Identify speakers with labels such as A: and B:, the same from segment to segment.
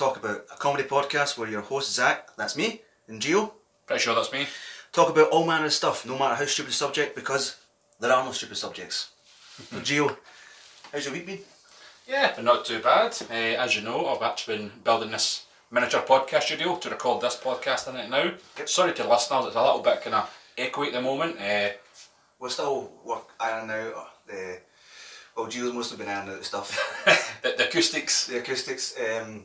A: talk about, a comedy podcast where your host Zach, that's me, and Gio,
B: Pretty sure that's me.
A: talk about all manner of stuff, no matter how stupid the subject, because there are no stupid subjects. Gio, how's your week been?
B: Yeah, but not too bad. Uh, as you know, I've actually been building this miniature podcast studio to record this podcast in it now. Sorry to listeners, it's a little bit kind of echoey at the moment. Uh,
A: We're still work ironing out uh, the. Well, Gio's mostly been ironing out the stuff.
B: the, the acoustics.
A: the acoustics. Um,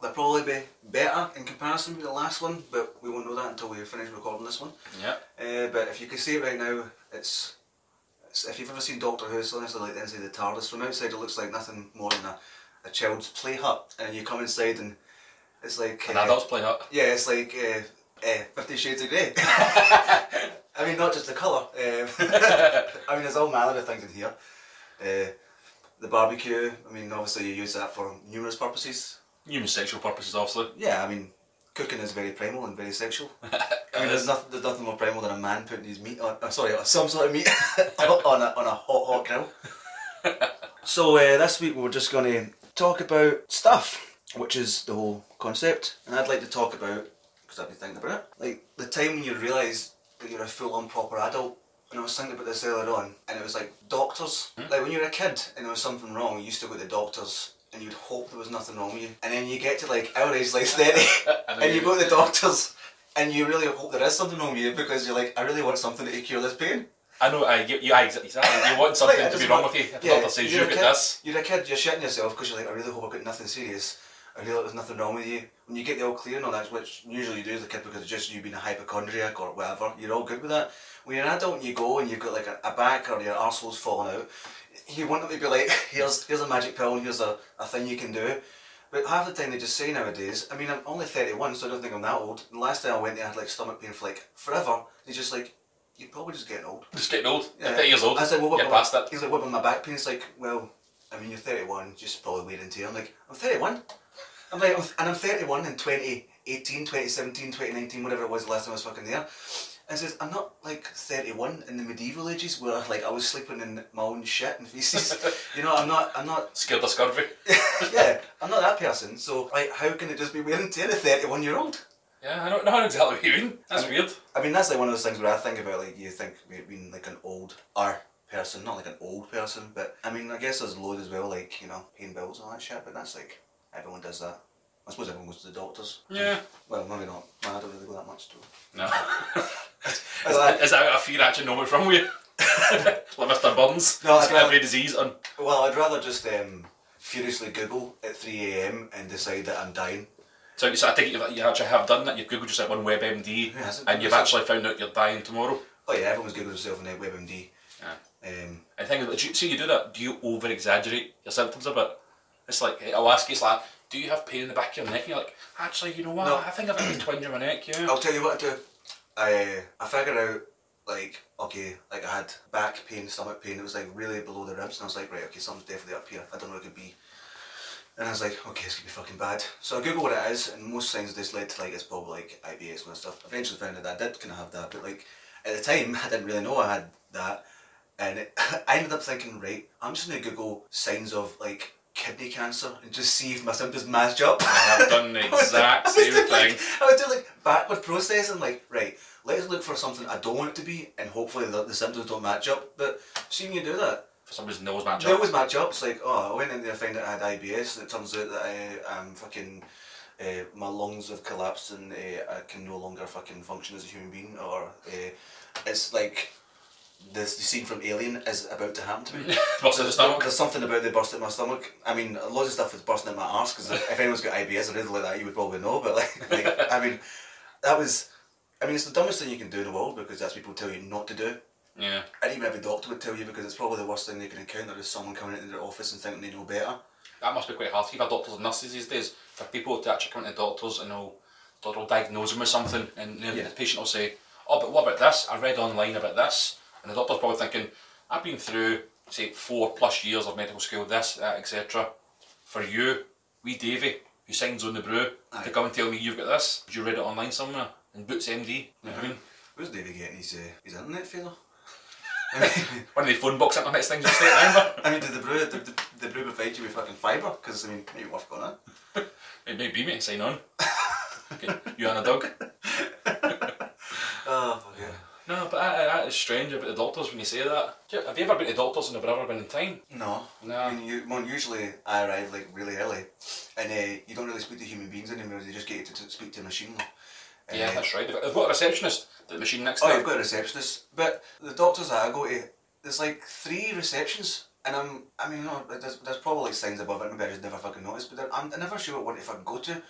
A: they'll probably be better in comparison with the last one, but we won't know that until we finish recording this one.
B: Yeah.
A: Uh, but if you can see it right now, it's, it's if you've ever seen Doctor Who, it's honestly like the inside of the TARDIS. From outside, it looks like nothing more than a, a child's play hut, and you come inside and it's like
B: An
A: uh,
B: adult's play hut.
A: Yeah, it's like uh, uh, Fifty Shades of Grey. I mean, not just the colour. Um, I mean, there's all manner of things in here. Uh, the barbecue. I mean, obviously you use that for numerous purposes.
B: Human sexual purposes, obviously.
A: Yeah, I mean, cooking is very primal and very sexual. I mean, there's nothing, there's nothing more primal than a man putting his meat on, uh, sorry, some sort of meat on, a, on a hot, hot grill. so uh, this week we're just going to talk about stuff, which is the whole concept. And I'd like to talk about, because I've been thinking about it, like the time when you realise that you're a full-on proper adult. And I was thinking about this earlier on, and it was like doctors. Like when you were a kid and there was something wrong, you used to go to the doctors and you'd hope there was nothing wrong with you. And then you get to like our age, like 30,
B: And
A: you go to the doctors and you really hope there is something wrong with you because you're like, I really want something to cure this pain.
B: I know, I, you, you, exactly. You want something
A: Like,
B: to be wrong
A: want-
B: with you. If
A: yeah,
B: the doctor says
A: you're
B: you've
A: a
B: got
A: kid-
B: this.
A: You're a kid, you're shitting yourself because you're like, I really hope I've got nothing serious. I feel like there's nothing wrong with you. When you get the all clear and all that, which usually you do as a kid because it's just you being a hypochondriac or whatever, you're all good with that. When you're an adult and you go and you've got like a, a back or your arsehole's falling out, you want them to be like, here's here's a magic pill and here's a, a thing you can do. But half the time they just say nowadays, I mean, I'm only 31, so I don't think I'm that old. The last time I went there, I had like stomach pain for like forever. He's just like, you're probably just getting old.
B: Just getting old.
A: Yeah.
B: 30 years old.
A: I said, well, what
B: Get
A: about,
B: past it.
A: He's like, what about my back pain? It's like, well, I mean, you're 31, just probably and tear. I'm like, I'm 31. I'm like, I'm, and I'm 31 in 2018, 2017, 2019, whatever it was the last time I was fucking there. And says, I'm not like 31 in the medieval ages where like I was sleeping in my own shit and feces. you know, I'm not, I'm not,
B: Scared of scurvy.
A: yeah, I'm not that person. So, like, how can it just be and tear a 31 year old?
B: Yeah, I don't know exactly what you mean. That's weird.
A: I mean, that's like one of those things where I think about like you think being like an old R person, not like an old person, but I mean, I guess there's loads as well, like you know, paying bills and all that shit. But that's like everyone does that. I suppose everyone goes to the doctors.
B: Yeah.
A: Well, maybe not. I don't really go that much to.
B: No.
A: Is that-
B: Is that a fear actually know what's wrong with you? like Mr. Burns.
A: No, I
B: He's got
A: don't.
B: every disease on.
A: well, I'd rather just um, furiously Google at three a.m. and decide that I'm dying.
B: So, so I think you you actually have done that. You've googled yourself on WebMD,
A: Yeah,
B: and you've actually found out you're dying tomorrow.
A: Oh yeah, everyone's Googled themselves on WebMD.
B: Yeah.
A: Um,
B: And the thing is, you, see, you do that. Do you over exaggerate your symptoms a bit? It's like I'll ask you, it's like, do you have pain in the back of your neck? And you're like, actually, you know what?
A: No.
B: I think I've got a twinge in my neck. Yeah.
A: I'll tell you what I do. I uh, I figured out like okay, like I had back pain, stomach pain. It was like really below the ribs, and I was like, right, okay, something's definitely up here. I don't know what it could be. And I was like, okay, this could be fucking bad. So I googled what it is, and most things this led to like it's probably like IBS and stuff. Eventually found out that I did kind of have that, but like at the time I didn't really know I had that, and it, I ended up thinking, right, I'm just gonna Google signs of like kidney cancer and just see if my symptoms match up.
B: I have done the exact
A: I
B: same
A: doing,
B: thing.
A: Like, I was doing like backward processing, like right, let's look for something I don't want it to be, and hopefully the, the symptoms don't match up. But seeing you do that,
B: For some reason, those match
A: they
B: up.
A: always match up. It's like, oh, I went in there, found out I had IBS, and it turns out that I am fucking. Uh, my lungs have collapsed and uh, I can no longer fucking function as a human being, or uh, it's like the scene from Alien is about to happen to me.
B: What's
A: So
B: in the
A: there's,
B: stomach?
A: there's something about the burst in my stomach. I mean, loads of stuff is bursting in my arse because if anyone's got IBS or anything like that, you would probably know. But like, like, I mean, that was. I mean, it's the dumbest thing you can do in the world because that's what people tell you not to do.
B: Yeah.
A: And even every doctor would tell you because it's probably the worst thing they can encounter is someone coming into their office and thinking they know better.
B: That must be quite hard. Even doctors and nurses these days, for people to actually come into doctors and they'll, doctor will diagnose them with something, and you know,
A: Yeah.
B: the patient will say, "Oh, but what about this? I read online about this," and the doctor's probably thinking, "I've been through say four plus years of medical school, this, that, etc. For you, wee Davy, who signs on the brew,
A: Aye.
B: to come and tell me you've got this, you read it online somewhere in Boots MD. I mean?
A: Where's David getting his, uh, his internet? I mean,
B: One of the phone box internet things you say, remember?
A: I mean, did the brew, the, the, the brew provide you with fucking fibre, because I mean, maybe worth going on.
B: It may be me, sign on. okay. You and a dog.
A: Oh.
B: No, but that, that is strange about the doctors when you say that. Have you ever been to doctors and never ever been in time?
A: No.
B: No.
A: I mean, you, well, usually I arrive like really early, and uh, you don't really speak to human beings anymore. They just get you to, to speak to a machine. Like.
B: Yeah,
A: Uh,
B: that's right. They've got a receptionist the machine next
A: Oh, you've got a receptionist, but the doctors that I go to, there's like three receptions, and I'm, I mean, no, there's, there's probably signs above it. Maybe I just never fucking noticed, but I'm, I'm never sure what one to fucking go to.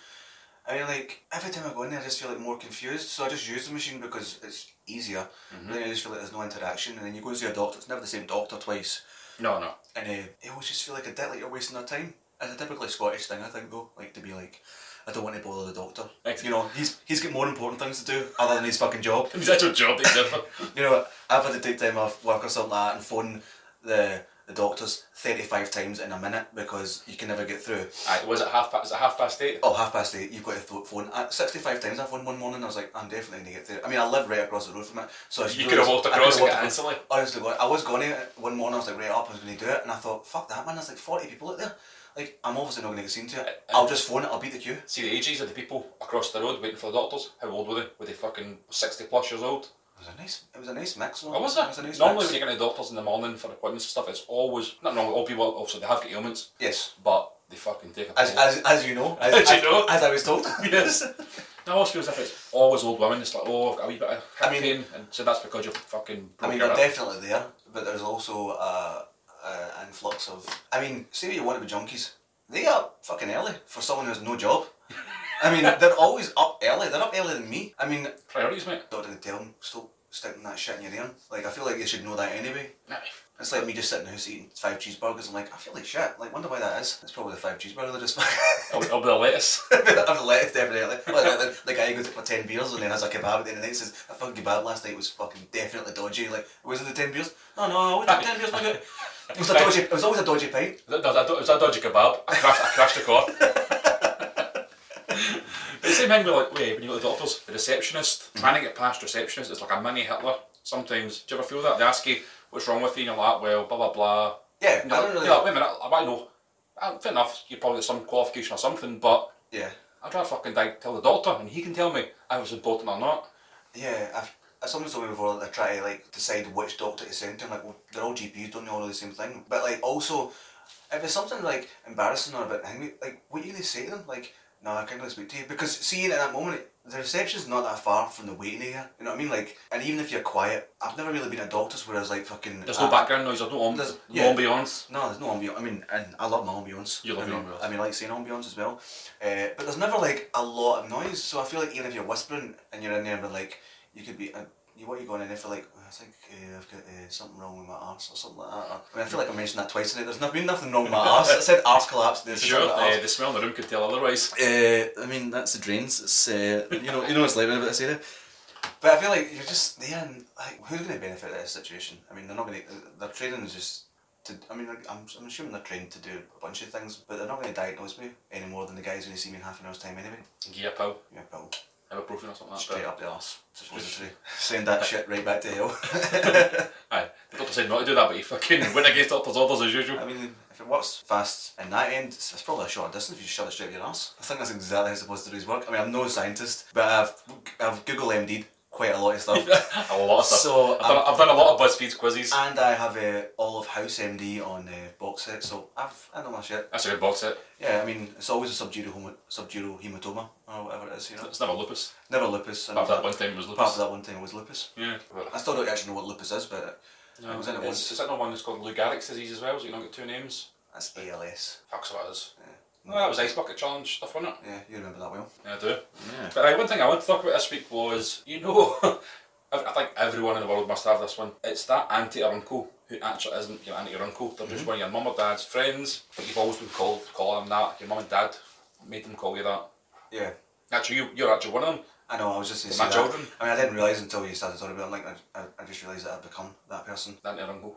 A: I mean, like every time I go in there, I just feel like more confused. So I just use the machine because it's easier. But then I just feel like there's no interaction, and then you go and see a doctor. It's never the same doctor twice,
B: No, no.
A: and uh, you always just feel like a dick, like you're wasting their time. It's a typically Scottish thing, I think, though, like to be like. I don't want to bother the doctor. You know, he's he's got more important things to do other than his fucking job.
B: That's your job, they differ.
A: You know, I've had to take time off work or something like that and phone the the doctors 35 times in a minute because you can never get through.
B: Aye, was it half past? Is it half past eight?
A: Oh, half past eight, you've got to pho- phone. Uh, 65 times I phoned one morning, I was like, I'm definitely going to get through. I mean, I live right across the road from it, so
B: You could have walked across and got instantly.
A: Honestly, God, I was going to one morning, I was like, right up, I was going to do it, and I thought, fuck that, man, there's like 40 people out there. Like, I'm obviously not going to get seen to it.
B: Uh,
A: I'll just phone it, I'll beat the queue.
B: See the ages of the people across the road waiting for the doctors. How old were they? Were they fucking sixty plus years old?
A: It was a nice, it was a nice mix. though.
B: Oh, was
A: It
B: it?
A: was a nice
B: Normally,
A: mix.
B: when you get to doctors in the morning for appointments and stuff, it's always not normally all people. Also, they have got ailments,
A: Yes.
B: but they fucking take a
A: As, as, as you know. As,
B: As you know.
A: As I was told.
B: Yes. It always feels as if it's always old women. It's like, oh, I've got a wee bit of hip
A: I mean-
B: pain, and so that's because you're fucking.
A: I mean, they're definitely there, but there's also a, a influx of. I mean, say you want to be junkies, they are up fucking early for someone who has no job. I mean, they're always up early. They're up earlier than me. I mean,
B: priorities, mate.
A: doctor could tell them stop sticking that shit in your ear. Like, I feel like they should know that anyway.
B: Aye.
A: It's like me just sitting in the house eating five cheeseburgers. I'm like, I feel like shit. Like, wonder why that is. It's probably the five cheeseburger. They're just.
B: I'll, I'll be the latest.
A: I'm the lettuce, definitely. Like, like, like, the guy who goes for 10 beers and then has a kebab at the end of the night says, a fucking kebab last night was fucking definitely dodgy. Like, was it the 10 beers? No, no, I wasn't 10 beers, my guy. It was, a dodgy, it was always a dodgy pint.
B: It was a dodgy kebab. I crashed, I crashed the car. Same thing with like, wait, when you go to the doctors, the receptionist, trying to get past receptionist is like a mini Hitler. Sometimes, do you ever feel that? They ask you what's wrong with you, and you're like, well, blah blah blah.
A: Yeah,
B: And
A: I don't
B: like,
A: really.
B: you're like, wait a minute, I might know. Uh, fair enough, you probably got some qualification or something, but
A: Yeah.
B: I'd rather fucking die, tell the doctor, and he can tell me if it's important or not.
A: Yeah, I've, uh, someone told me before that they try to like decide which doctor to send to. I'm like, well, they're all GPs, don't they all do the same thing? But like, also, if it's something like embarrassing or a bit angry, like, what are you gonna say to them? Like, no, I can't really speak to you because seeing at that moment, the reception's not that far from the waiting area. You know what I mean? Like, and even if you're quiet, I've never really been at doctors where I was like fucking.
B: There's no
A: I-
B: background noise, there's no, um,
A: There's-
B: no
A: yeah.
B: ambiance.
A: No, there's no ambience. I mean, and I love my ambience.
B: You love
A: I
B: your
A: mean,
B: ambiance.
A: I mean, I like saying ambience as well. Uh, but there's never like a lot of noise. So I feel like even if you're whispering and you're in there, but like you could be, uh, you what are you going in there for? Like I think uh, I've got uh, something wrong with my arse or something like that. I mean, I feel like I mentioned that twice today. There's not been nothing wrong with my arse. I said arse collapsed. There's
B: Sure, uh, the smell in the room could tell otherwise.
A: uh, I mean, that's the drains. It's uh, you know, you know, it's like about this area. But I feel like you're just there, and like, who's going to benefit out of this situation? I mean, they're not going to. Their training is just to. I mean, I'm, I'm assuming they're trained to do a bunch of things, but they're not going to diagnose me any more than the guys going to see me in half an hour's time anyway.
B: Gear pill,
A: Yeah, Bill,
B: ibuprofen or something like
A: straight
B: that.
A: up the arse. Supposedly, send that shit right back to hell.
B: Aye, the doctor said not to do that, but he fucking went against doctor's orders as usual.
A: I mean, if it works fast in that end, it's, it's probably a short distance if you shove it straight up your arse. I think that's exactly how it's supposed to do his work. I mean, I'm no scientist, but I've I've Google MD'd quite a lot of stuff.
B: a lot of stuff.
A: So,
B: I've, done, I've done a lot of BuzzFeed quizzes.
A: And I have uh, all of House MD on uh, box set, so I've I know my shit.
B: That's a good box set.
A: Yeah, I mean it's always a subdural homo- subdural hematoma or whatever it is, you know.
B: It's never lupus.
A: Never lupus. and
B: Apart from that one time it was
A: Apart
B: lupus.
A: from that one time it was lupus.
B: Yeah.
A: I still don't actually know what lupus is, but I was in it
B: Is,
A: once.
B: is that not one that's called Lou Gehrig's disease as well? So you not got two names?
A: That's ALS.
B: Fuck, so it is.
A: Yeah.
B: No, that was Ice Bucket Challenge stuff, wasn't it?
A: Yeah, you remember that well.
B: Yeah, I do.
A: Yeah.
B: But uh, one thing I want to talk about this week was, you know, I, I think everyone in the world must have this one. It's that auntie or uncle who actually isn't your auntie or uncle. They're
A: Mm-hmm.
B: just one of your mum or dad's friends, but you've always been called calling them that. Your mum and dad made them call you that.
A: Yeah.
B: Actually, you, you're actually one of them.
A: I know, I was just
B: They're
A: saying
B: my
A: that.
B: children.
A: I mean, I didn't realise until you started talking about it, like, I, I, I just realised that I've become that person.
B: Auntie or uncle.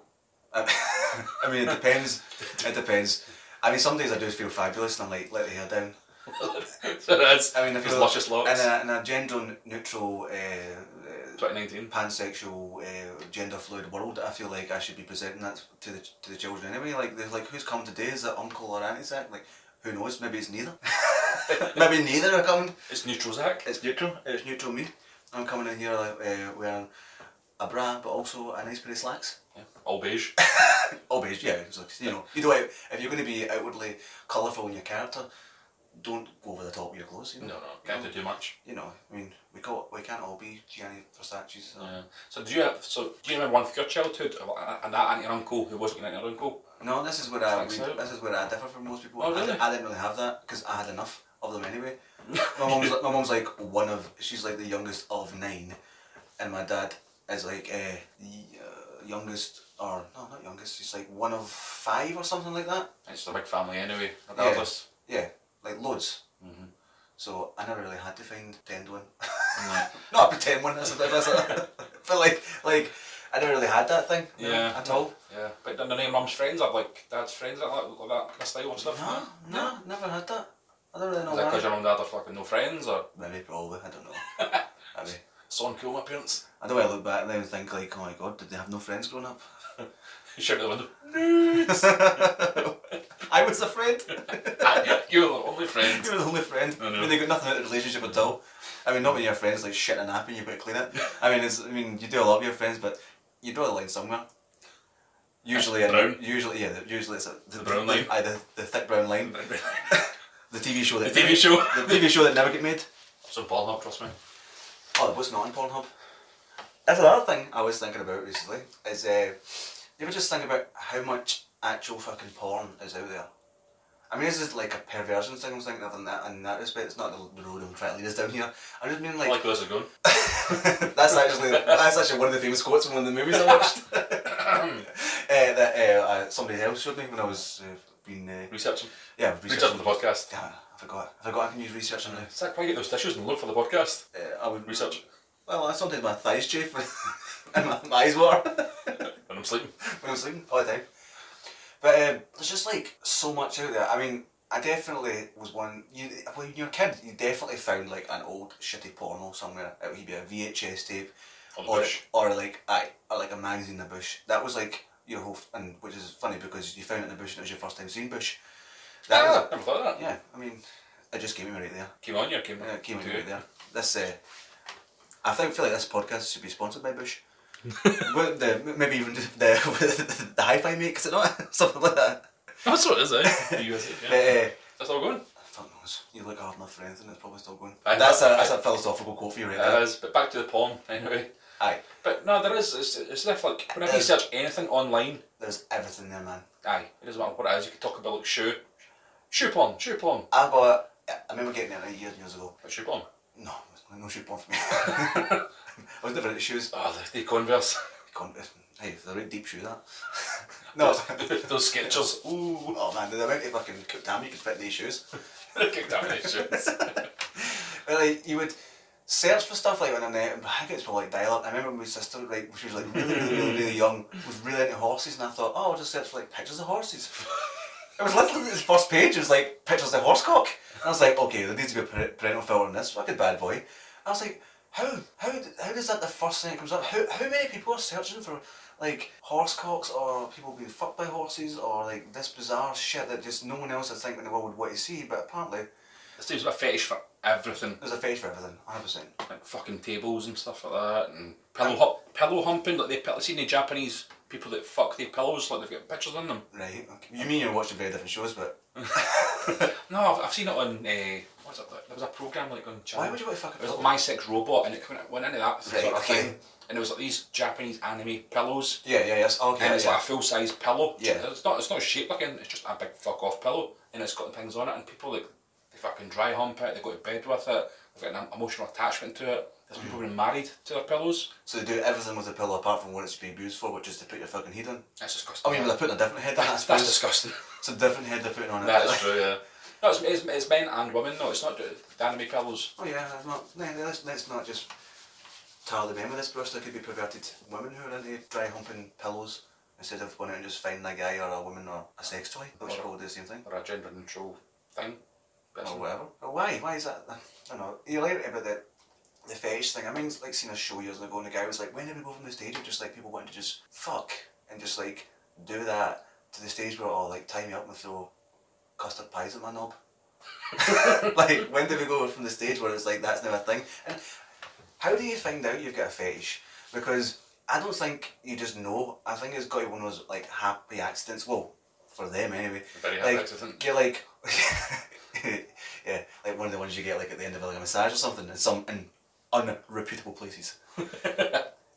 A: I, I mean, it depends. it depends. I mean, some days I do feel fabulous and I'm like, let the hair down.
B: so is.
A: I mean, I
B: His
A: feel
B: luscious locks.
A: In a, in a gender neutral uh, uh,
B: 2019.
A: pansexual, uh, gender fluid world, I feel like I should be presenting that to the to the children anyway. Like they're like, who's coming today? Is it uncle or auntie Zach? Like, who knows? Maybe it's neither. Maybe neither are coming.
B: It's neutral Zach.
A: It's neutral. It's neutral me. I'm coming in here like, uh, wearing a bra, but also a nice pair of slacks.
B: Yeah. All beige.
A: All beige, yeah. It's like, you know, you know, if you're going to be outwardly colourful in your character, don't go over the top with your clothes. You know,
B: no, can't do too much.
A: You know, I mean, we can't, we can't all be Gianni Versace's. So.
B: Yeah. So do you have, so do you remember one of your childhood and that auntie and uncle who wasn't your auntie and uncle?
A: No, this is where I we, this is where I differ from most people.
B: Oh,
A: I,
B: really?
A: di- I didn't really have that because I had enough of them anyway. my mom's like, my mom's like one of she's like the youngest of nine, and my dad is like uh, the uh, youngest or no not youngest. He's like one of five or something like that.
B: It's a big family anyway, regardless.
A: Yeah, like loads.
B: Mhm.
A: So I never really had to find tend one.
B: Right.
A: Not a pretend one. That's a bit. That's a, but like like I never really had that thing. know,
B: Yeah.
A: at all.
B: Yeah. But none of mum's friends are like dad's friends like that, like that kind of style and stuff.
A: No, no, never had that. I don't really know
B: Is that because your mum and dad are fucking no friends or
A: Maybe, probably, I don't know. Maybe.
B: Son cool my parents?
A: I want to look back now and think like, oh my god, did they have no friends growing up?
B: You shout out the window.
A: I was a friend.
B: Ah, you were the only friend.
A: you were the only friend.
B: I know.
A: I mean, they got nothing out of the relationship at all. I mean, not when your friends like shit a nap and you've got to clean it. I mean, it's, I mean, you do a lot with your friends, but you draw the line somewhere. Usually,
B: Brown.
A: usually, yeah, usually it's a, the,
B: The brown line.
A: aye, the, the thick brown line. The TV show that
B: The TV show.
A: the TV show that never get made.
B: Some Pornhub, trust me.
A: Oh, it wasn't on Pornhub? That's another thing I was thinking about recently. Is uh, you ever just think about how much actual fucking porn is out there? I mean, this is like a perversion thing I'm thinking of in that, in that respect. It's not the, road I'm trying to lead us down here. I just mean
B: I
A: like,
B: like where this is going.
A: that's actually that's actually one of the famous quotes from one of the movies I watched. uh, that uh, uh, somebody else showed me when I was uh, being uh,
B: Researching.
A: yeah
B: Researching
A: researching
B: the podcast.
A: It, I forgot. I forgot I can use research on now.
B: Zach, why get those tissues and look for the podcast?
A: Uh, I would
B: Research.
A: Well, I sometimes my thighs chafe and my, my eyes water.
B: When I'm sleeping.
A: when I'm sleeping all the time. But um, there's just like so much out there. I mean, I definitely was one. You when you're a kid, you definitely found like an old shitty porno somewhere. It would be a VHS tape,
B: On
A: or
B: bush.
A: or like I or like a magazine in the bush. That was like your whole, f- and which is funny because you found it in the bush and it was your first time seeing bush. That was
B: never thought of that.
A: yeah. I mean, it just came in right there.
B: Came on you, came
A: Yeah, it came in right there. This, uh, I think feel like this podcast should be sponsored by Bush. Well, the, maybe even the the, the hi-fi mate, is it not? Something like that.
B: That's what it is, eh? The USA,
A: But,
B: yeah.
A: uh,
B: That's all going.
A: fuck knows. You look hard enough for anything, it's probably still going.
B: I-
A: that's, a, that's a philosophical quote for you right
B: It
A: there.
B: is, but back to the porn, anyway.
A: Aye,
B: But no, there is, it's, it's if like, whenever you
A: There's-
B: search anything online,
A: there's everything there, man.
B: aye, it doesn't matter what it is, you could talk about like shoe. Shoe porn, shoe porn.
A: I got, I remember getting it like years and years ago.
B: But shoe porn.
A: No, no shoe porn for me. I was never into shoes.
B: Oh, the, the Converse.
A: Con- Hey, they're a deep shoe, that. no.
B: Those Skechers. Ooh.
A: Oh man, the amount of fucking ham you could fit in these shoes.
B: My shoes.
A: But like you would search for stuff like on the net. I think it's probably like dial up. I remember my sister, like she was like really, really, really, really young, was really into horses, and I thought, oh, I'll just search for like pictures of horses. It was literally the first page. It was like pictures of horsecock. And I was like, okay, there needs to be a par- parental filter on this. Fucking bad boy. I was like, how, how, how does that the first thing that comes up? How, how many people are searching for like horsecocks or people being fucked by horses or like this bizarre shit that just no one else I think in the world would want to see? But apparently,
B: This dude's got a fetish for everything.
A: there's a fetish for everything. 100%.
B: Like fucking tables and stuff like that, and pillow hu- pillow humping. Like they pill- seen the Japanese people that fuck their pillows, like they've got pictures on them.
A: Right. Okay. You mean you're watching very different shows, but
B: No, I've, I've seen it on. Uh, what's it? There was a program like on. Channel.
A: why would you want to fuck a
B: It was
A: pillow?
B: like My Sex Robot, and it went, went into that
A: Right,
B: sort of
A: okay.
B: thing. And it was like these Japanese anime pillows,
A: Yeah, yeah, yes. Okay.
B: and it's
A: yeah.
B: like a full size pillow.
A: Yeah.
B: It's not. It's not shaped like it. It's just a big fuck off pillow, and it's got the things on it. And people like they fucking dry hump it. They go to bed with it. They've got an emotional attachment to it. There's people been married to their pillows.
A: So they do everything with the pillow apart from what it's being used for, which is to put your fucking head on.
B: That's disgusting.
A: I mean, they're putting a different head on.
B: That's, that's disgusting.
A: It's a different head they're putting on it.
B: that is true. Yeah. No, it's, it's, it's men and women. No, it's not the anime pillows.
A: Oh yeah, that's not. No, let's, let's not just tar the men with this brush. There could be perverted women who are into dry humping pillows instead of going out and just finding a guy or a woman or a sex toy, which
B: Or-
A: probably do the same thing.
B: Or a gender neutral thing.
A: Or whatever. Or why? Why is that? I don't know. You're right about that. The fetish thing. I mean, like seeing a show years ago, and the guy was like, "When did we go from the stage?" of just like people wanting to just fuck and just like do that to the stage where oh like tie me up and throw custard pies at my knob. like when did we go from the stage where it's like that's now a thing? And how do you find out you've got a fetish? Because I don't think you just know. I think it's got to be one of those like happy accidents. Well, for them anyway.
B: Very happy
A: like,
B: accident.
A: You're like, yeah, like one of the ones you get like at the end of like a massage or something and some in unreputable places.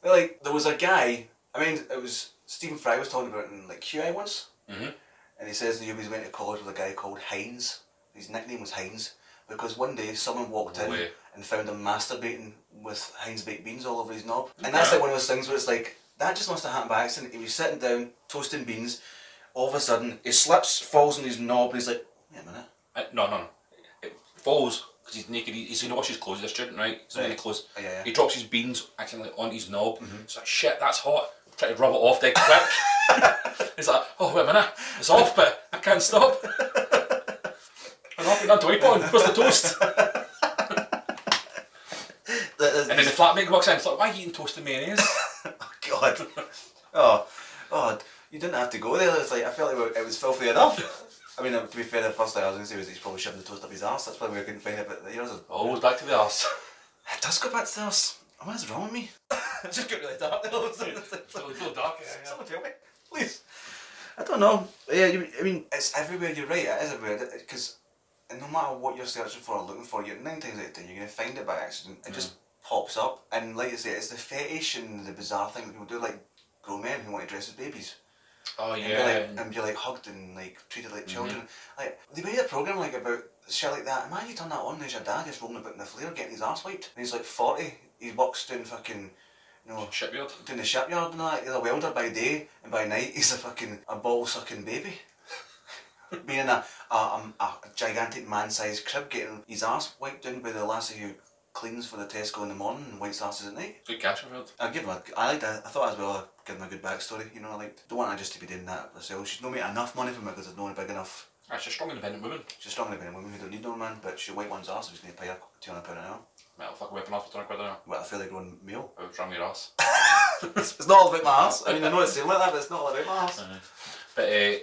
A: Like there was a guy. I mean, it was Stephen Fry was talking about it in like QI once,
B: Mhm.
A: and he says that he was went to college with a guy called Heinz. His nickname was Heinz because one day someone walked in and found him masturbating with Heinz baked beans all over his knob, and that's like one of those things where it's like that just must have happened by accident. He was sitting down toasting beans. All of a sudden, he slips, falls on his knob, and he's like, "Wait a minute."
B: Uh, no, no, no. It falls because he's naked. He's going to wash his clothes. He's a student, right? He's not in clothes.
A: Yeah, yeah.
B: He drops his beans accidentally on his knob. Mm-hmm. It's like shit. That's hot. Try to rub it off dead quick. he's like, oh wait a minute, it's off, but I can't stop. and off on to wipe on. Where's the toast? And then the flatmate walks in. It's like, why are you eating toast and mayonnaise?
A: Oh God. Oh, oh, you didn't have to go there. It's like I felt like it was filthy enough. I mean, to be fair, the first thing I was going to say was he's probably shoving the toast up his arse. That's probably why I couldn't find it. But yours is.
B: Always back to the arse.
A: It does go back to the arse. What is wrong with me? it just got really dark. All of a sudden. It's
B: It's a dark. Yeah, yeah.
A: Someone tell me, please. I don't know. Yeah, you, I mean, it's everywhere. You're right. It is everywhere because no matter what you're searching for or looking for, you're nine times out of ten you're gonna find it by accident. It just mm. pops up, and like I say, it's the fetish and the bizarre thing that people do, like grown men who want to dress as babies.
B: Oh
A: And, be
B: yeah.
A: like, and be like hugged and like treated like mm-hmm. children. Like they made a program like about shit like that. Imagine you turn that on, there's your dad just rolling about in the flare getting his arse wiped. And he's like forty. He works doing fucking you know
B: Shipyard.
A: doing the shipyard and all that. He's a welder by day, and by night he's a fucking a ball sucking baby. Being in a, a, a, a gigantic man sized crib, getting his ass wiped down by the lassie who cleans for the Tesco in the morning and wipes asses at night.
B: Good cash I've heard.
A: I give him a, I liked it. I thought as well I'd give him a good backstory. You know, I liked. Don't want her just to be doing that herself. She's not making enough money from it because there's no one big enough.
B: Ah, she's a strong independent woman.
A: She's a strong independent woman who don't need no man, but she'll wipe one's arse if she's going to pay her two hundred pound an hour.
B: Metal fucking weapon off for 20 quid an hour.
A: Well, a fairly grown male.
B: How wrong your ass.
A: it's, it's not all about my arse. I mean, I know it's saying like that, but it's not all about my arse.
B: But uh,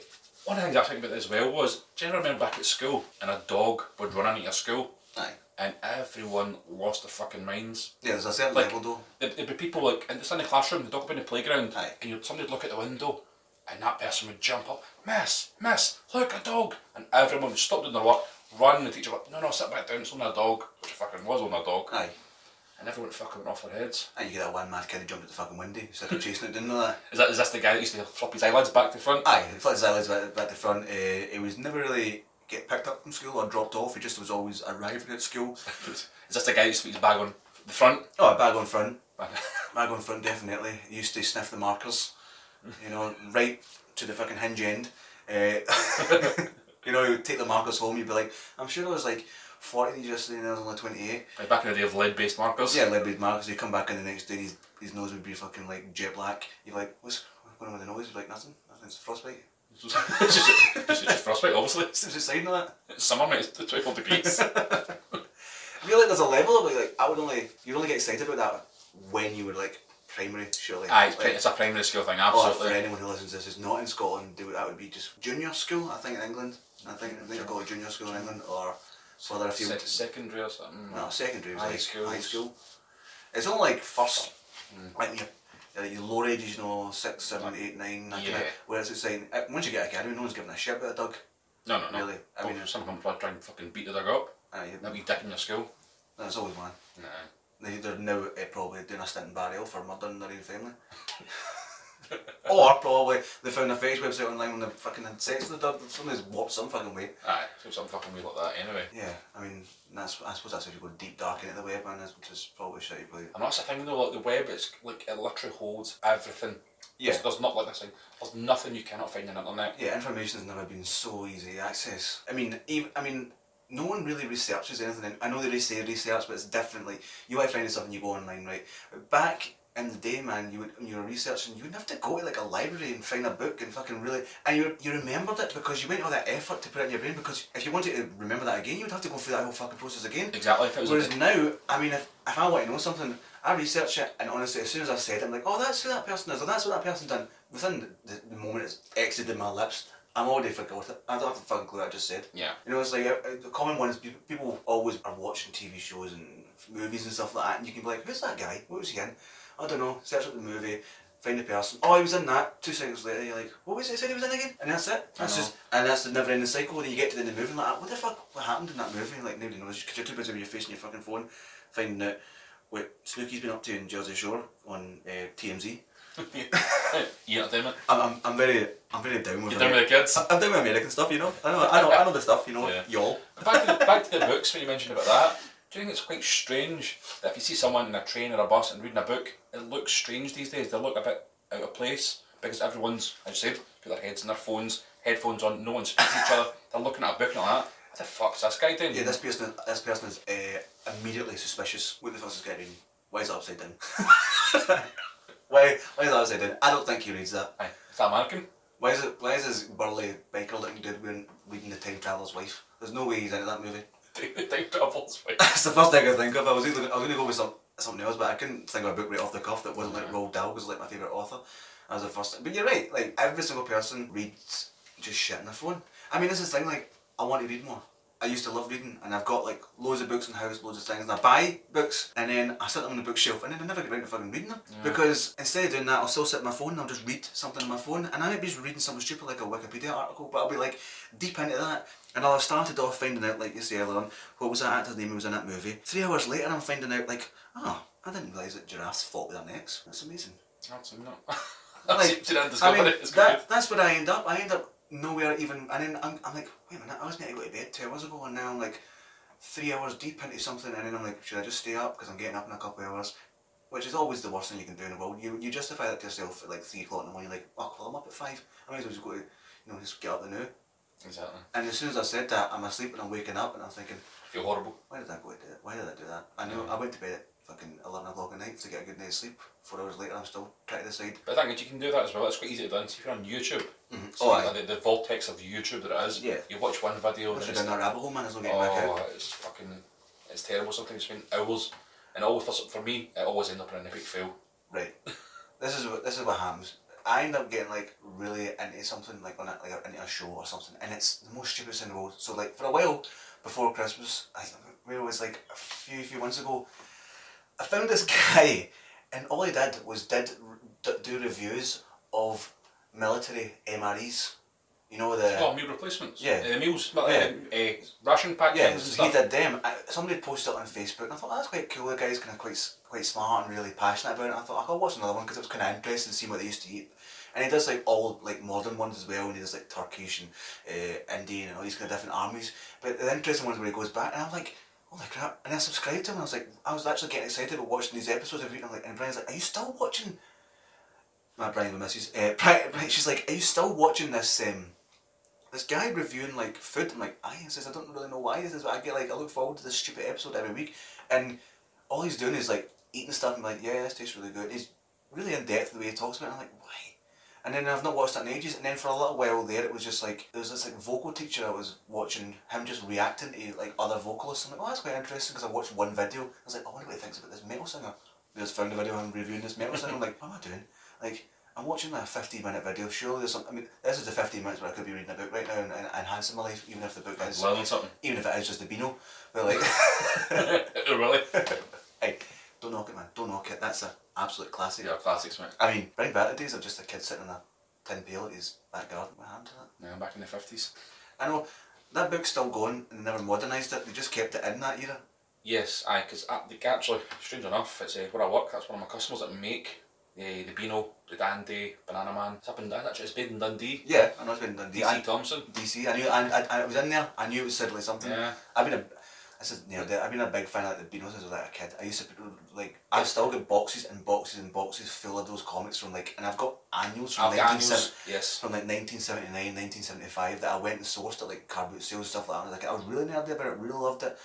B: one of the things I thinking about as well was, do you ever remember back at school and a dog would run into your school
A: Aye.
B: And everyone lost their fucking minds?
A: Yeah, there's a certain
B: Like-
A: level though.
B: There'd, there'd be people like, and it's in the classroom, the dog would be in the playground,
A: Aye.
B: and you'd, somebody would look at the window and that person would jump up, Miss, Miss, look, a dog! And everyone would stop doing their work, run, and the teacher would like, no, no, sit back down, it's only a dog, which it fucking was only a dog.
A: Aye.
B: And everyone fucking went off their heads.
A: And you get that one mad kid who jumped at the fucking window, instead of chasing it, didn't know that?
B: Is that is this the guy that used to flop his eyelids back to front?
A: Aye, he flipped his eyelids back, back to front. Uh, he was never really get picked up from school or dropped off, he just was always arriving at school.
B: Is this the guy who used to put his bag on the front?
A: Oh, a bag on front. Bag on front, definitely. He used to sniff the markers, you know, right to the fucking hinge end. Uh, you know, he'd take the markers home, you'd be like, I'm sure there was like 40 yesterday and I was only 28.
B: Like back in the day of lead-based markers.
A: Yeah, lead based markers, he'd come back in the next day and his, his nose would be fucking like jet black. You're like, what's going on with the nose? He'd be like, nothing, nothing, it's frostbite.
B: it's just, just, just frostbite, obviously.
A: Seems exciting that.
B: It's summer, mate. It's 24 degrees.
A: I feel like there's a level of like, I would only, you'd only get excited about that when you were like primary, surely.
B: Aye, it's,
A: Like,
B: it's a primary school thing, oh,
A: Or for anyone who listens to this is not in Scotland, would, that would be just junior school, I think, in England. I think, I think they've got a junior school in England, or further afield.
B: Se- secondary or something.
A: no, secondary was
B: High
A: like
B: schools.
A: high school. It's only like first, mm. like your, uh, your lower ages, you know, six, seven, eight, nine, kind
B: Yeah.
A: whereas it's saying, uh, once you get academy, no one's giving a shit about a dog.
B: No, no, no.
A: Really? I
B: I
A: mean-
B: mean, some of them try try and fucking beat the dog up.
A: Aye,
B: That wee dick in your school.
A: that's always one.
B: Nah.
A: They, they're now uh, probably doing a stint in Bar-L for murdering their own family. or probably they found a fetish website online when they fucking had sex with the dog. Somebody's warped some fucking way.
B: Aye, so some fucking way like that anyway.
A: Yeah, I mean, that's I suppose that's if you go deep dark into the web, man, which is probably shit. you probably-
B: And that's the thing though, like the web, it's like it literally holds everything.
A: Yeah.
B: There's, there's not like this thing. There's nothing you cannot find on the internet.
A: Yeah, information has never been so easy to access. I mean, even I mean, no one really researches anything. I know they say research, but it's different. Like you might find something you go online, right? Back in the day, man, you would when you were researching, you would have to go to like a library and find a book and fucking really, and you you remembered it because you went all that effort to put it in your brain. Because if you wanted to remember that again, you would have to go through that whole fucking process again.
B: Exactly. If it was
A: Whereas now, I mean, if, if I want to know something, I research it, and honestly, as soon as I said it, I'm like, oh, that's who that person is, or that's what that person done. Within the, the moment it's exited my lips, I'm already forgot it. I don't have to fucking clue what I just said.
B: yeah.
A: You know, it's like uh, the common one is people, people always are watching TV shows and movies and stuff like that, and you can be like, who's that guy? What was he in? I don't know. Search up the movie, find the person. Oh, he was in that. Two seconds later, you're like, what was it? I said he was in again, and that's it. That's just, and that's the never-ending cycle. Then you get to the end of the movie, and like, what the fuck? What happened in that movie? Like nobody knows because you're too busy with your face and your fucking phone, finding out what Snooki's been up to in Jersey Shore on uh, TMZ.
B: yeah, entertainment.
A: I'm, I'm, I'm very, I'm very down with.
B: You're done with the kids.
A: I'm down with American stuff, you know. I know, I know, I know the stuff, you know.
B: Yeah.
A: Y'all.
B: back, to the, back to the books when you mentioned about that. Do you think it's quite strange that if you see someone in a train or a bus and reading a book, it looks strange these days? They look a bit out of place because everyone's, as you said, put their heads in their phones, headphones on, no one speaks to each other. They're looking at a book and all that. What the fuck's this guy doing?
A: Yeah, this person, this person is uh, immediately suspicious. What the fuck is this guy doing? Why is it upside down? why, why is it upside down? I don't think he reads that.
B: Aye, is that American?
A: Why is it? Why is this burly biker looking dude wearing, reading the Time Traveler's Wife? There's no way he's into that movie.
B: Travels. Right.
A: That's the first thing I think of. I was either, I was going to go with some, something else, but I couldn't think of a book right off the cuff that wasn't like Roald Dahl, because like my favourite author. As the first. But you're right. Like every single person reads just shit on their phone. I mean, this is the thing. Like I want to read more. I used to love reading, and I've got like loads of books in the house, loads of things, and I buy books, and then I sit them on the bookshelf, and then I never get around to fucking reading them because instead of doing that, I'll still sit on my phone and I'll just read something on my phone, and I might be just reading something stupid like a Wikipedia article, but I'll be like deep into that, and I'll started off finding out, like you say earlier on, what was that actor's name who was in that movie. Three hours later, I'm finding out like, oh, I didn't realise that giraffes fought with their necks. That's amazing.
B: That's not.
A: Like,
B: That's.
A: I mean. That, that's where I end up. I end up nowhere even, and then I'm, I'm like, wait a minute, I was meant to go to bed two hours ago, and now I'm like three hours deep into something, and then I'm like, should I just stay up because I'm getting up in a couple of hours? Which is always the worst thing you can do in the world. You you justify that to yourself at like three o'clock in the morning, like, oh, well, I'm up at five. I might as well just go to, you know, just get up the now.
B: Exactly.
A: And as soon as I said that, I'm asleep and I'm waking up, and I'm thinking,
B: feel horrible.
A: why did I go to do it? Why did I do that? I know I went to bed at fucking eleven o'clock at night to get a good night's sleep. Four hours later, I'm still trying to decide.
B: But I think that you can do that as well. It's quite easy to do. So if you're on YouTube, mm-hmm.
A: Oh,
B: like the, the vortex of YouTube that it is.
A: Yeah.
B: You watch one video and
A: Once you're
B: it's,
A: down that rabbit hole, man, there's no getting back out.
B: oh, it's fucking, it's terrible. Sometimes spend hours, and always for, for me, it always end up in an epic fail.
A: Right. This is what this is what happens. I end up getting like really into something like on a, like a, into a show or something, and it's the most stupidest in the world. So like for a while before Christmas, I where it was like a few few months ago, I found this guy, and all he did was did do reviews of military MREs. You know the
B: Oh, meal replacements.
A: Yeah.
B: Uh, meals, well,
A: Yeah.
B: uh, uh, ration pack
A: Yeah,
B: things and
A: he did them. I, somebody posted it on Facebook, and I thought oh, that's quite cool. The guy's kind of quite quite smart and really passionate about it. I thought I'll watch another one because it was kind of interesting to see what they used to eat. And he does like all like modern ones as well, and he does like Turkish and uh, Indian and all these kind of different armies. But the interesting ones where he goes back, and I'm like, holy crap! And I subscribed to him. And I was like, I was actually getting excited about watching these episodes every week. And I'm like, and Brian's like, are you still watching? My Brian, my missus. Uh, Brian, Brian, she's like, are you still watching this? Um, this guy reviewing like food. I'm like, aye. Says, I don't really know why. He says, but I get like, I look forward to this stupid episode every week, and all he's doing is like eating stuff. I'm like, yeah, this tastes really good. He's really in depth the way he talks about it. I'm like, why? And then I've not watched that in ages. And then for a little while there, it was just like there was this like vocal teacher I was watching him just reacting to like other vocalists. I'm like, oh, that's quite interesting because I watched one video. I was like, I wonder what he thinks about this metal singer. I just found a video of him reviewing this metal singer. I'm like, what am I doing? Like. I'm watching a 15 minute video. Surely there's some. I mean, this is the 15 minutes where I could be reading a book right now and, and enhancing my life, even if the book is,
B: Learning something.
A: even if it is just a Beano. But like,
B: really?
A: hey, don't knock it, man. Don't knock it. That's an absolute classic.
B: Yeah, classics, mate.
A: I mean, bring back the days of just a kid sitting in a tin pail at his back garden with a hand to that.
B: Yeah, back in the 50s.
A: I know that book's still going and they never modernised it. They just kept it in that era.
B: Yes, aye, because actually, strange enough, it's uh, where I work, that's one of my customers that make uh, the Beano, the Dandy, Banana Man. It's up in Dundee, it's made in Dundee.
A: Yeah, I know it's been Dundee.
B: DC
A: I,
B: Thomson.
A: DC. I knew. I, I, I was in there. I knew it was Sidley something.
B: Yeah.
A: I've been a. This is you know, I've been a big fan of the Beano since I was like a kid. I used to like I've still got boxes and boxes and boxes full of those comics from like and I've got annuals from
B: I've got
A: 1970
B: annuals, yes.
A: from like 1979, 1975 that I went and sourced at like car boot sales and stuff like that. I was like I was really nerdy about it, really loved it.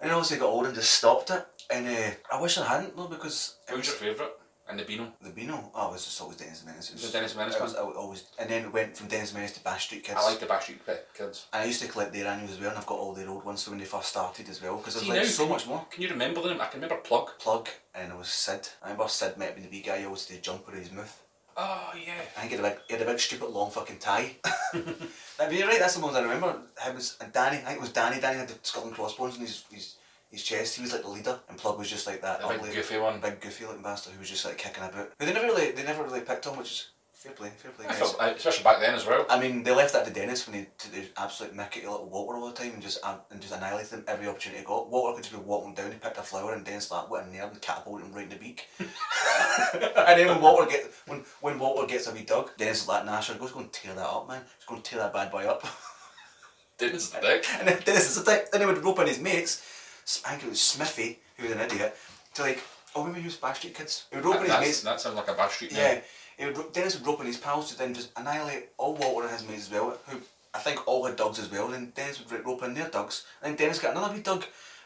A: And then obviously I got old and just stopped it. And uh, I wish I hadn't though because it
B: Who's
A: was,
B: your favourite? And the Beano.
A: The Beano. Oh, it was just always Dennis the Menace. It
B: The Dennis the Menace
A: it was always, and then it went from Dennis the Menace to Bash Street Kids.
B: I like the Bash Street Kids.
A: And I used to collect their annuals as well, and I've got all their old ones from when they first started as well, because there's like
B: now
A: so much more.
B: Can you remember them? I can remember Plug.
A: Plug, and it was Sid. I remember Sid met me the wee guy, he always did a jumper in his mouth.
B: Oh yeah.
A: I think he had a big, he had a big stupid long fucking tie. I mean, you're right, that's the ones I remember. Him was, and Danny, I think it was Danny, Danny had the Scotland crossbones his, his, his chest, he was like the leader, and Plug was just like that
B: The big
A: ugly,
B: goofy one.
A: big goofy looking bastard who was just like kicking about. But they never really, they never really picked on, which is fair play, fair play
B: I felt, uh, especially back then as well.
A: I mean, they left that to Dennis when he took the absolute mick at little Walter all the time and just um, and just annihilated him every opportunity he got. Walter could just be walking down, he picked a flower, and Dennis like, what a nerd, and catapulted him right in the beak. and then when Walter get when when Walter gets a wee dug, Dennis is like, go go and tear that up, man. Just go and tear that bad boy up.
B: Dennis is a dick.
A: and then Dennis is a dick. Then he would rope in his mates. I think it was Smiffy, who was an idiot, to like, oh, maybe he was Bash Street Kids. He would rope in his mates.
B: that sounds like a Backstreet name.
A: Yeah, he would, Dennis would rope in his pals to then just annihilate all Walter and his mates as well, who I think all had dogs as well. And then Dennis would ro- rope in their dogs. And then Dennis got another wee dog,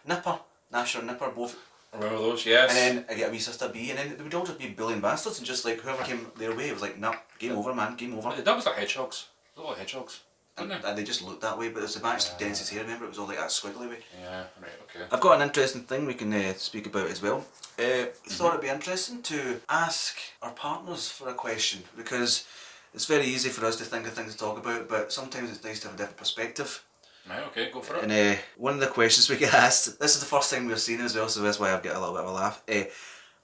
A: Gnipper, Gnasher and Gnipper, both.
B: Remember those? Yes.
A: And then I get a wee sister Bea, and then they would all just be bullying bastards, and just like whoever came their way, it was like, nah, game over, man, game over.
B: the dogs are hedgehogs. They're all hedgehogs.
A: And, and they just looked that way, but it was the match to Dennis's hair, remember? It was all like that squiggly way.
B: Yeah. Right. Okay.
A: I've got an interesting thing we can uh, speak about as well. Uh, Thought it'd be interesting to ask our partners for a question because it's very easy for us to think of things to talk about, but sometimes it's nice to have a different perspective.
B: Right. Okay. Go for it.
A: And uh, one of the questions we get asked, this is the first time we've seen it as well, so that's why I've got a little bit of a laugh. Uh,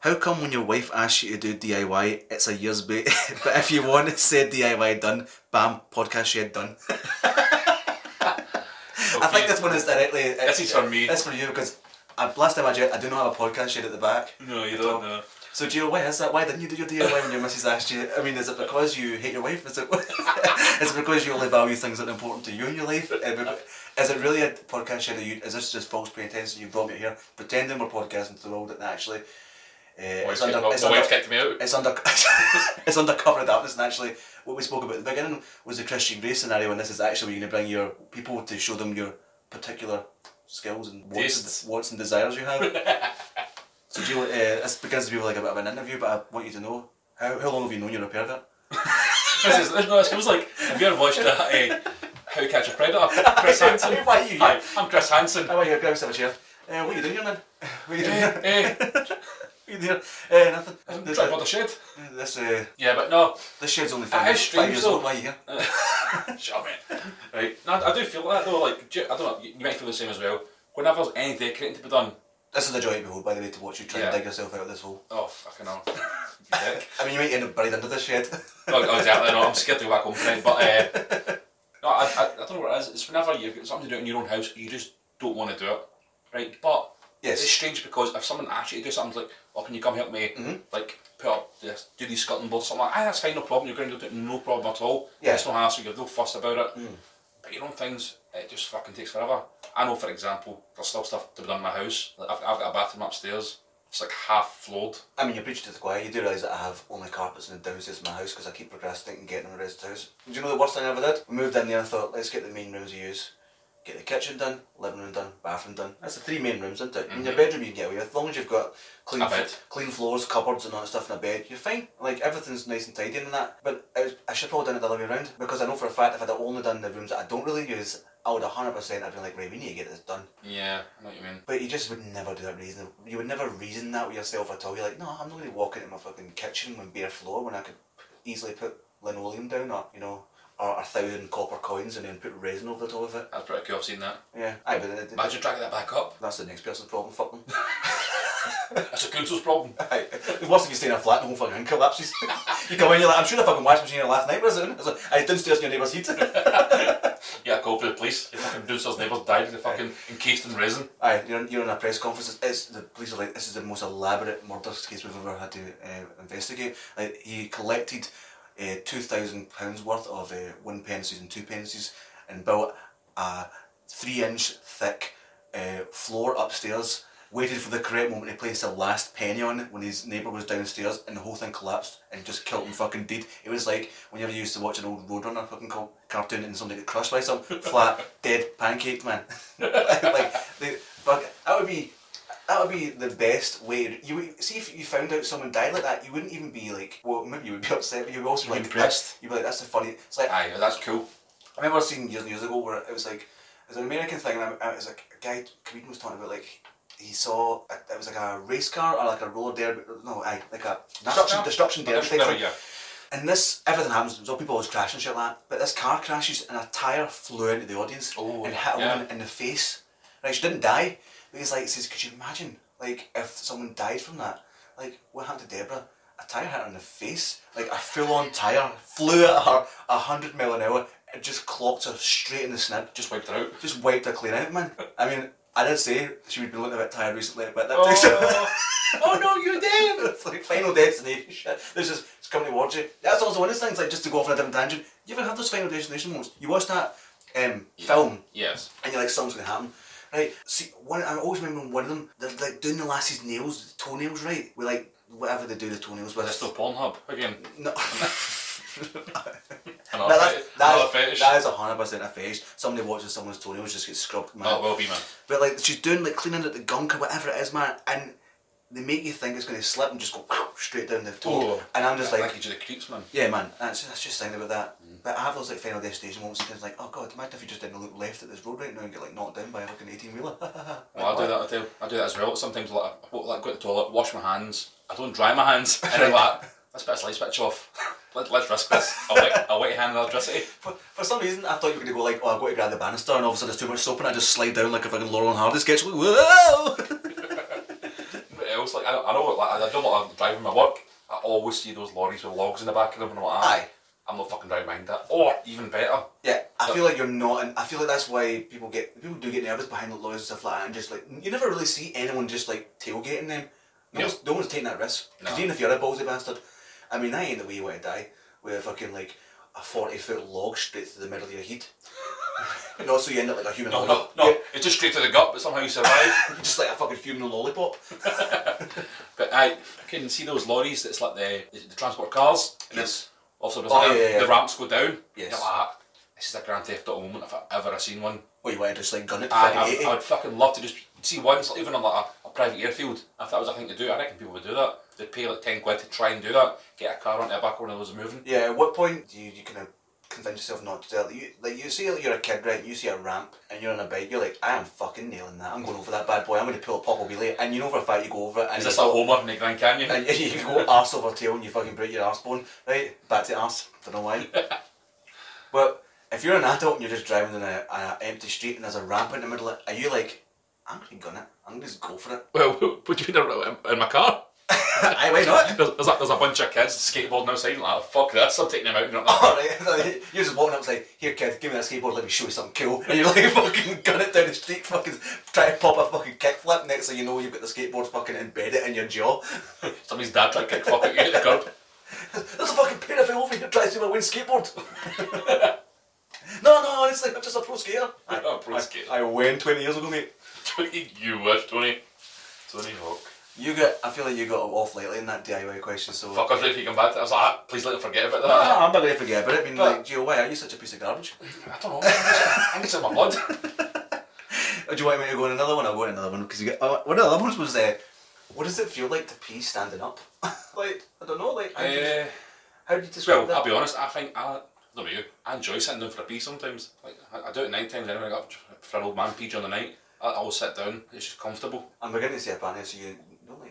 A: how come when your wife asks you to do DIY, it's a year's bait, but if you want it said DIY done, bam, podcast shed done. I think this one is directly.
B: This is for me.
A: That's for you because I, last time I checked, I do not have a podcast shed at the back.
B: No, you don't know.
A: So, Gio, why is that? Why didn't you do your DIY when your missus asked you? I mean, is it because you hate your wife? Is it? is it because you only value things that are important to you in your life? Uh, Is it really a podcast shed? That you, is this just false pretense? You brought me here pretending we're podcasting to the world, and actually, uh, it's under, it's under,
B: wife kicked me out.
A: it's under it's under cover of darkness and actually what we spoke about at the beginning was the Christian Grey scenario and this is actually where you're going to bring your people to show them your particular skills and wants, and, wants and desires you have. so do you, uh, this begins to be like a bit of an interview but I want you to know how, how long have you known you're a pervert?
B: this is no, this feels like have you ever watched uh, uh, How to Catch a Predator? Chris Hansen.
A: Why are you?
B: Hi, I'm Chris Hansen.
A: How about you grab yourself a chair? Uh, what are you doing here man? What are you doing
B: Eh,
A: here?
B: Eh,
A: you doing? Uh, nothing.
B: I'm
A: This,
B: trying shed.
A: this, uh,
B: Yeah, but no.
A: this shed's only five, years, five years old, why are you here?
B: Shut up, man. Right. No, I do feel that though. Like, do you- I don't know. You might feel the same as well. Whenever there's any decorating to be done,
A: This is a joy to behold by the way to watch you try and dig yourself out of this hole.
B: oh fucking hell.
A: I mean, you might end up buried under this shed.
B: oh, oh, exactly. No, I'm scared to go back home tonight. But uh, no, I, I, I don't know what it is. It's whenever you've got something to do in your own house, you just don't want to do it, right? But
A: Yes.
B: it's strange because if someone asks you to do something like, "Oh, can you come help me?"
A: Mhm.
B: Like put up this, do these skirting boards, something like, "Ah, that's fine, no problem. You're going to do it, no problem at all.
A: Yeah.
B: It's no hassle. You're no fuss about it."
A: Mm.
B: But your own things, it just fucking takes forever. I know, for example, there's still stuff to be done in my house. Like, I've, I've got a bathroom upstairs. It's like half floored.
A: I mean, you're preaching to the choir. You do realise that I have only carpets in the downstairs of my house because I keep procrastinating and getting them the rest of the house. Do you know the worst thing I ever did? We moved in there and thought, let's get the main rooms we use. Get the kitchen done, living room done, bathroom done. That's the three main rooms, isn't it? In your
B: Mhm.
A: bedroom you can get away with. As long as you've got clean,
B: bed.
A: clean floors, cupboards and all that stuff in a bed, you're fine. Like, everything's nice and tidy and that. But I, I should probably done it the other way around because I know for a fact if I'd only done the rooms that I don't really use, I would 100% have been like, right, we need to get this done.
B: Yeah, I know what you mean.
A: But you just would never do that reason. You would never reason that with yourself at all. You're like, no, I'm not going to walk into my fucking kitchen with bare floor when I could easily put linoleum down or, you know, or a thousand copper coins and then put resin over the top of it.
B: That's pretty cool. I've seen that.
A: Yeah. Aye, but it, it,
B: Imagine dragging that back up.
A: that's the next person's problem. Fuck them.
B: That's a council's problem.
A: Aye. The worst if you stay in a flat and the whole fucking collapses. you come in, you're like, I'm sure the fucking washing machine here last night was it? It's like, I downstairs in your neighbour's heat.
B: Yeah, call for the police. Your fucking downstairs neighbours died. They're fucking encased in resin.
A: Aye, you're, you're in a press conference. It's, it's the police are like, this is the most elaborate murder case we've ever had to uh, investigate. Like he collected uh, two thousand pounds worth of uh, one pences and two pences, and built a three-inch thick uh, floor upstairs. Waited for the correct moment to place the last penny on when his neighbour was downstairs, and the whole thing collapsed and just killed him fucking dead. It was like whenever you used to watch an old Roadrunner fucking co- cartoon and somebody get crushed by some flat, dead, pancaked man. like, they, fuck, that would be. That would be the best way. You would see if you found out someone died like that, you wouldn't even be like, well, maybe you would be upset, but you would also be like
B: impressed.
A: You'd be like, that's the funny. It's like
B: Aye, that's cool.
A: I remember seeing years and years ago where it was like it was an American thing, and I, it was like a guy comedian was talking about like he saw a, it was like a race car or like a roller derby. No, aye, like a destruction destruction derby type
B: yeah.
A: And this everything happens. So people always crash and shit like that. But this car crashes and a tire flew into the audience
B: Oh,
A: and hit a
B: yeah.
A: woman in the face. Right, she didn't die. But he's like, he says, could you imagine like if someone died from that? Like what happened to Deborah? A tire hit her in the face. Like a full on tire flew at her a hundred mile an hour. It just clocked her straight in the snip. Just
B: wiped her out.
A: just wiped her clean out, man. I mean, I did say she would be looking a bit tired recently, but that takes
B: oh no, you did!
A: it's like Final Destination shit. There's just it's coming towards you. That's also one of those things. Like just to go off on a different tangent. You ever have those Final Destination moments? You watch that um, film
B: Yes.
A: and you're like, something's gonna happen. Right. See, one I always remember one of them. They're like doing the lassie's nails, the toenails, right? With like whatever they do the toenails with.
B: That's still Pornhub again.
A: no. No, that's, that is- that is a hundred percent a fetish. Somebody watches someone's toenails just get scrubbed, man.
B: Oh, it will be, man.
A: But like she's doing like cleaning out the gunk or whatever it is, man, and they make you think it's going to slip and just go straight down the toe.
B: Oh.
A: and I'm just like,
B: you the creeps, man.
A: yeah, man, that's, that's just thinking about that. Mm. But I have those like final destination moments. Sometimes like, oh god, imagine if you just didn't look left at this road right now and get like knocked down by a fucking eighteen wheeler.
B: Well, I do that. I do. I do that as well. Sometimes, like, I like, go to the toilet, wash my hands. I don't dry my hands, and I'm like, let's put a slice switch off. Let, let's risk this. I'll wet, I'll wet your hand in electricity.
A: For, for some reason, I thought you were going to go like, oh, I go to grab the banister, and all of a sudden there's too much soap, and I just slide down like a fucking Laurel and Hardy sketch. Like, Whoa!
B: Else? Like, I, I know, like, I do a lot of driving my work. I always see those lorries with logs in the back of them, and I'm like,
A: Aye.
B: I'm not fucking driving behind that. Or even better,
A: Yeah, I feel like you're not, and I feel like that's why people get people do get nervous behind the lawyers and stuff like that, and just like you never really see anyone just like tailgating them. No,
B: Yeah.
A: one's, no one's taking that risk. Because
B: No.
A: even if you're a ballsy bastard, I mean that ain't the way you want to die with a fucking like a forty foot log straight through the middle of your head. And also you end up like a human.
B: no, no,
A: lollipop.
B: no, it's just straight to the gut, but somehow you survive.
A: Just like a fucking human lollipop.
B: but I, I can see those lorries that's like the, the, the transport cars. and
A: Yes.
B: it's Also,
A: Oh, yeah, yeah, yeah.
B: the ramps go down.
A: Yes.
B: Like, "Ah, this is a Grand Theft Auto moment if I ever have seen one.
A: Or you want to just like gun it
B: I, I, I, would fucking love to just see once, like, even on like a, a private airfield. If that was a thing to do, I reckon people would do that. They'd pay like ten quid to try and do that. Get a car onto the back when it was moving.
A: Yeah, at what point do you, you kind of convince yourself not to do that? You, like, you see you're a kid, right, you see a ramp, and you're on a bike, you're like, I am fucking nailing that. I'm going over that bad boy. I'm going to pull a Popo Wheelie. And you know for a fact you go over it, and
B: Is
A: you
B: this a Homer in the Grand Canyon?
A: and you go arse over tail, and you fucking break your arse bone. Right, back to arse. Don't know why. but if you're an adult and you're just driving in an empty street and there's a ramp in the middle, of it, are you like, I'm going to gun it. I'm going to just go for it.
B: Well, do you mean in my car?
A: Aye, why not?
B: There's, there's, a, there's a bunch of kids skateboarding outside and like, oh, fuck this, I'm taking them out. You know,
A: Alright, you're just walking up and like, here kid, give me that skateboard, let me show you something cool. And you're like fucking gun it down the street, fucking try to pop a fucking kickflip, next thing you know you've got the skateboard fucking embedded in your jaw.
B: Somebody's dad tried to kick fuck at you at the curb.
A: There's a fucking pedophile over here trying to do my win skateboard. no, no, honestly, I'm just a pro skater. I,
B: A pro
A: I-
B: skater.
A: I won 20 years ago, mate.
B: you wish, Tony. Tony Hawk.
A: You got, I feel like you got off lately in that DIY question, so...
B: Fuck, I was ready to come back. I was like, ah, please let him forget about that.
A: no, I'm not going to forget about it. I mean,
B: But-
A: like, Gio, why are you such a piece of garbage?
B: I don't know. I think it's in my blood.
A: Or do you want me to go on another one? I'll go on another one because you get. Uh, one of the other ones was uh, what does it feel like to pee standing up? like I don't know. Like how, do you,
B: Uh,
A: how do you describe
B: well,
A: that?
B: I'll be honest. I think I, know you. I enjoy sitting down for a pee sometimes. Like I, I do it nine times anyway. I got for an old man pee during the night. I, always sit down. It's just comfortable.
A: I'm beginning to see a pattern. So you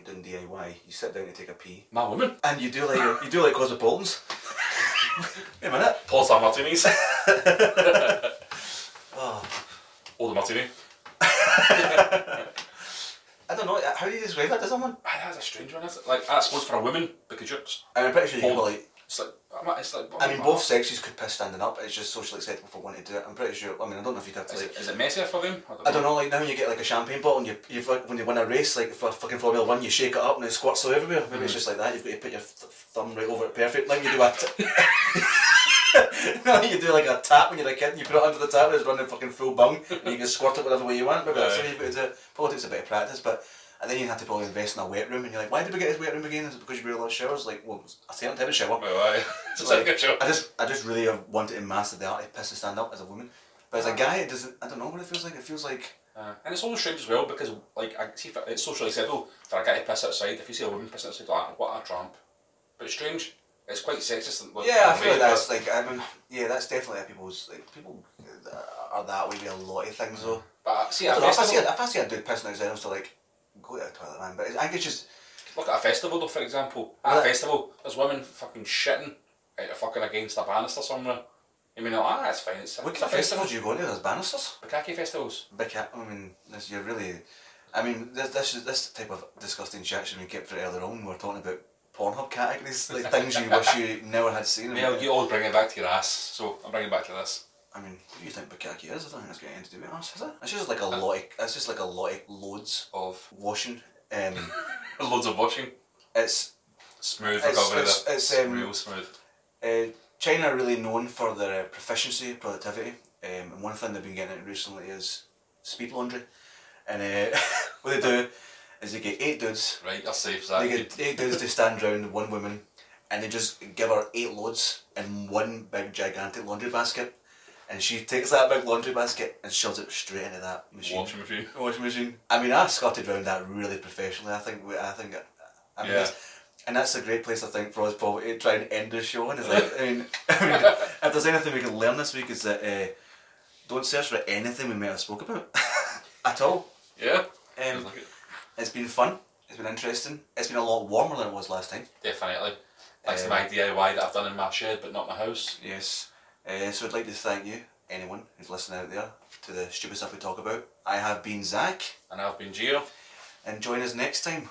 A: like doing DIY. You sit down to take a pee,
B: My woman.
A: and you do like you do like cosmopolitans. Wait a minute.
B: Porn Star Martinis.
A: Oh,
B: the Martini.
A: I don't know. How do you describe that to someone?
B: Ah, That's a strange one. Is it? Like I suppose for a woman because you're.
A: I'm pretty sure you can like.
B: It's like it's like.
A: I mean, both sexes could piss standing up. It's just socially acceptable for one to do it. I'm pretty sure. I mean, I don't know if you'd have to
B: Is
A: like.
B: it, is it messier for them?
A: I don't know, like now when you get like a champagne bottle and you, you when you win a race, like for fucking Formula One, you shake it up and it squirts all everywhere. Maybe it's hmm. just like that. You've got to put your th- thumb right over it perfect. Like you do a. T- no, you do like a tap when you're a kid. You put it under the tap and it's running fucking full bung, and you can squirt it whatever way you want. Maybe that's way you've got to do it. Probably takes a bit of practice, but. And then you have to probably invest in a wet room, and you're like, why did we get this wet room again? Is it because you really love showers? Like, well, a certain type of shower.
B: Well, aye. It's
A: Like,
B: like a good show.
A: I just, I just really have wanted to master the art of piss and stand up as a woman. But as a guy, it doesn't. I don't know what it feels like. It feels like
B: Uh, and it's always strange as well because, like, I see it- it's socially acceptable for a guy to piss outside. If you see a woman pissing outside, like, what a tramp. But it's strange. It's quite sexist. Like,
A: yeah. I feel like that's like I mean yeah, that's definitely how people's like people are that way with a lot of things though.
B: But uh, see,
A: I
B: at
A: know, if I see a, if I see a dude pissing outside, I'm still like go to the toilet, man. But I think it's just
B: look at a festival though, for example. At a festival, there's women fucking shitting out of fucking against a banister somewhere. You mean, like, ah, it's fine. It's,
A: what kind
B: a
A: of festivals do you go to? There's banisters.
B: Bukkake festivals.
A: Hat. I mean, this you're really. I mean, this this is this type of disgusting shit should be kept for earlier on. We're talking about Pornhub categories, like things you wish you never had seen.
B: Yeah, you always bring it back to your ass, so I'm bringing it back to this.
A: I mean, what do you think bukkake is? I don't think it's got anything to do with us, is it? It's just like a lot. Of, it's just like a lot of loads
B: Of
A: washing. Um,
B: loads of washing.
A: it's
B: Smooth
A: It's-
B: recovery
A: it's-
B: there.
A: it's, um,
B: real smooth.
A: uh, China are really known for their proficiency, productivity, um, and one thing they've been getting into recently is speed laundry. And uh, what they do is they get eight dudes
B: Right, you're safe, Zach.
A: They get eight dudes to stand round one woman and they just give her eight loads in one big gigantic laundry basket. And she takes that big laundry basket and shoves it straight into that machine.
B: Washing machine.
A: Washing machine. I mean, I scotted round that really professionally. I think. I think. I mean,
B: Yeah.
A: that's, and that's a great place I think for us probably to try and end the show. And it's like, I mean, I mean, if there's anything we can learn this week is that uh, don't search for anything we may have spoke about at all.
B: Yeah.
A: Um,
B: Like it.
A: it's been fun. It's been interesting. It's been a lot warmer than it was last time.
B: Definitely. Thanks
A: Um,
B: to my DIY that I've done in my shed but not my house.
A: Yes. Uh, so I'd like to thank you, anyone who's listening out there, to the stupid stuff we talk about. I have been Zach,
B: And I've been Gio.
A: and join us next time.